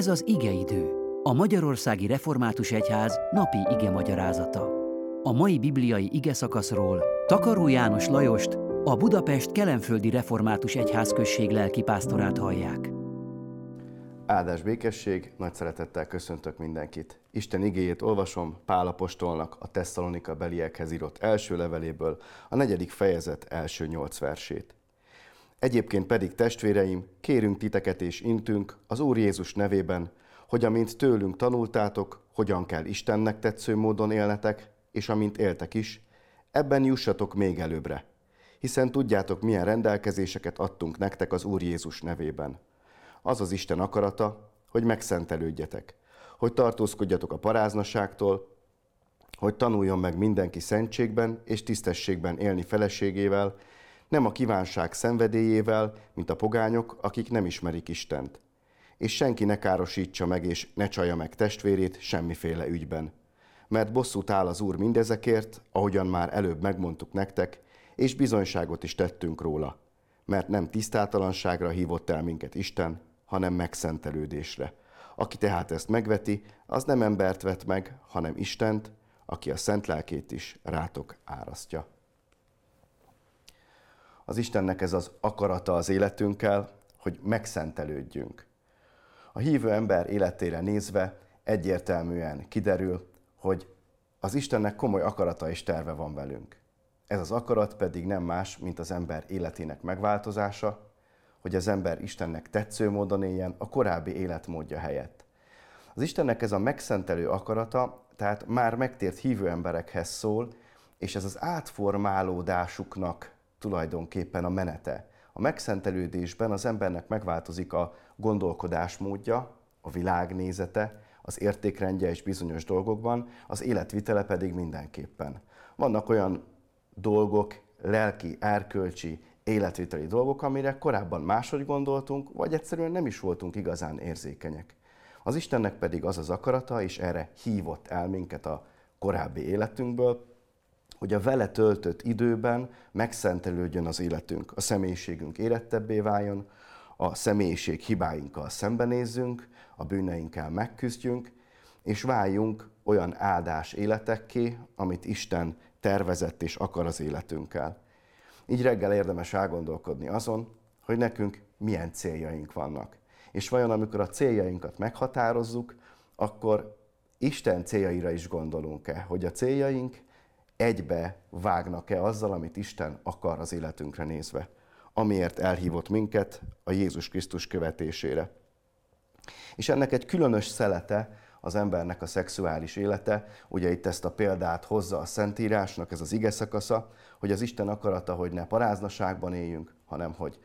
Ez az igeidő, a Magyarországi Református Egyház napi ige magyarázata. A mai bibliai ige szakaszról Takaró János Lajost, a Budapest Kelenföldi Református Egyház község lelkipásztorát hallják. Áldás békesség, nagy szeretettel köszöntök mindenkit. Isten igéjét olvasom Pál apostolnak a Tesszalonika beliekhez írott első leveléből, a negyedik fejezet első nyolc versét. Egyébként pedig testvéreim, kérünk titeket és intünk az Úr Jézus nevében, hogy amint tőlünk tanultátok, hogyan kell Istennek tetsző módon élnetek, és amint éltek is, ebben jussatok még előbbre. Hiszen tudjátok, milyen rendelkezéseket adtunk nektek az Úr Jézus nevében. Az az Isten akarata, hogy megszentelődjetek, hogy tartózkodjatok a paráznaságtól, hogy tanuljon meg mindenki szentségben és tisztességben élni feleségével, nem a kívánság szenvedélyével, mint a pogányok, akik nem ismerik Istent. És senki ne károsítsa meg és ne csalja meg testvérét semmiféle ügyben. Mert bosszút áll az Úr mindezekért, ahogyan már előbb megmondtuk nektek, és bizonyságot is tettünk róla. Mert nem tisztátalanságra hívott el minket Isten, hanem megszentelődésre. Aki tehát ezt megveti, az nem embert vet meg, hanem Istent, aki a szent lelkét is rátok árasztja az Istennek ez az akarata az életünkkel, hogy megszentelődjünk. A hívő ember életére nézve egyértelműen kiderül, hogy az Istennek komoly akarata és terve van velünk. Ez az akarat pedig nem más, mint az ember életének megváltozása, hogy az ember Istennek tetsző módon éljen a korábbi életmódja helyett. Az Istennek ez a megszentelő akarata, tehát már megtért hívő emberekhez szól, és ez az átformálódásuknak tulajdonképpen a menete. A megszentelődésben az embernek megváltozik a gondolkodásmódja, a világnézete, az értékrendje és bizonyos dolgokban, az életvitele pedig mindenképpen. Vannak olyan dolgok, lelki, erkölcsi, életviteli dolgok, amire korábban máshogy gondoltunk, vagy egyszerűen nem is voltunk igazán érzékenyek. Az Istennek pedig az az akarata, és erre hívott el minket a korábbi életünkből, hogy a vele töltött időben megszentelődjön az életünk, a személyiségünk érettebbé váljon, a személyiség hibáinkkal szembenézzünk, a bűneinkkel megküzdjünk, és váljunk olyan áldás életekké, amit Isten tervezett és akar az életünkkel. Így reggel érdemes elgondolkodni azon, hogy nekünk milyen céljaink vannak. És vajon amikor a céljainkat meghatározzuk, akkor Isten céljaira is gondolunk-e, hogy a céljaink egybe vágnak-e azzal, amit Isten akar az életünkre nézve, amiért elhívott minket a Jézus Krisztus követésére. És ennek egy különös szelete az embernek a szexuális élete. Ugye itt ezt a példát hozza a Szentírásnak, ez az ige szakasza, hogy az Isten akarata, hogy ne paráznaságban éljünk, hanem hogy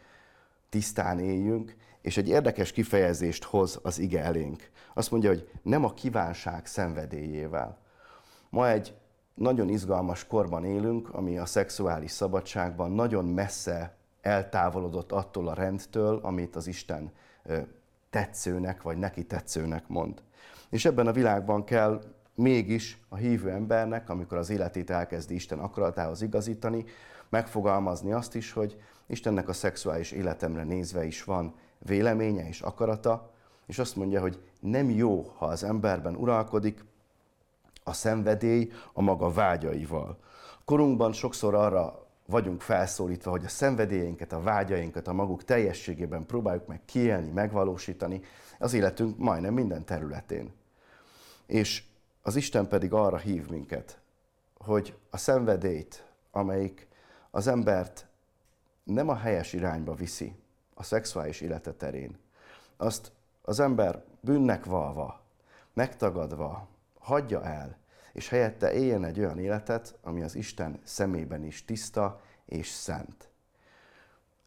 tisztán éljünk, és egy érdekes kifejezést hoz az ige elénk. Azt mondja, hogy nem a kívánság szenvedélyével. Ma egy nagyon izgalmas korban élünk, ami a szexuális szabadságban nagyon messze eltávolodott attól a rendtől, amit az Isten tetszőnek, vagy neki tetszőnek mond. És ebben a világban kell mégis a hívő embernek, amikor az életét elkezdi Isten akaratához igazítani, megfogalmazni azt is, hogy Istennek a szexuális életemre nézve is van véleménye és akarata, és azt mondja, hogy nem jó, ha az emberben uralkodik a szenvedély a maga vágyaival. Korunkban sokszor arra vagyunk felszólítva, hogy a szenvedélyeinket, a vágyainkat a maguk teljességében próbáljuk meg kiélni, megvalósítani az életünk majdnem minden területén. És az Isten pedig arra hív minket, hogy a szenvedélyt, amelyik az embert nem a helyes irányba viszi, a szexuális élete terén, azt az ember bűnnek valva, megtagadva, hagyja el, és helyette éljen egy olyan életet, ami az Isten szemében is tiszta és szent.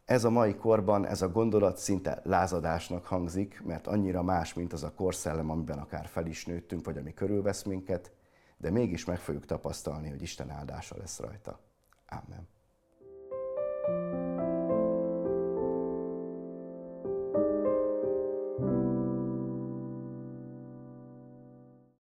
Ez a mai korban, ez a gondolat szinte lázadásnak hangzik, mert annyira más, mint az a korszellem, amiben akár fel is nőttünk, vagy ami körülvesz minket, de mégis meg fogjuk tapasztalni, hogy Isten áldása lesz rajta. Amen.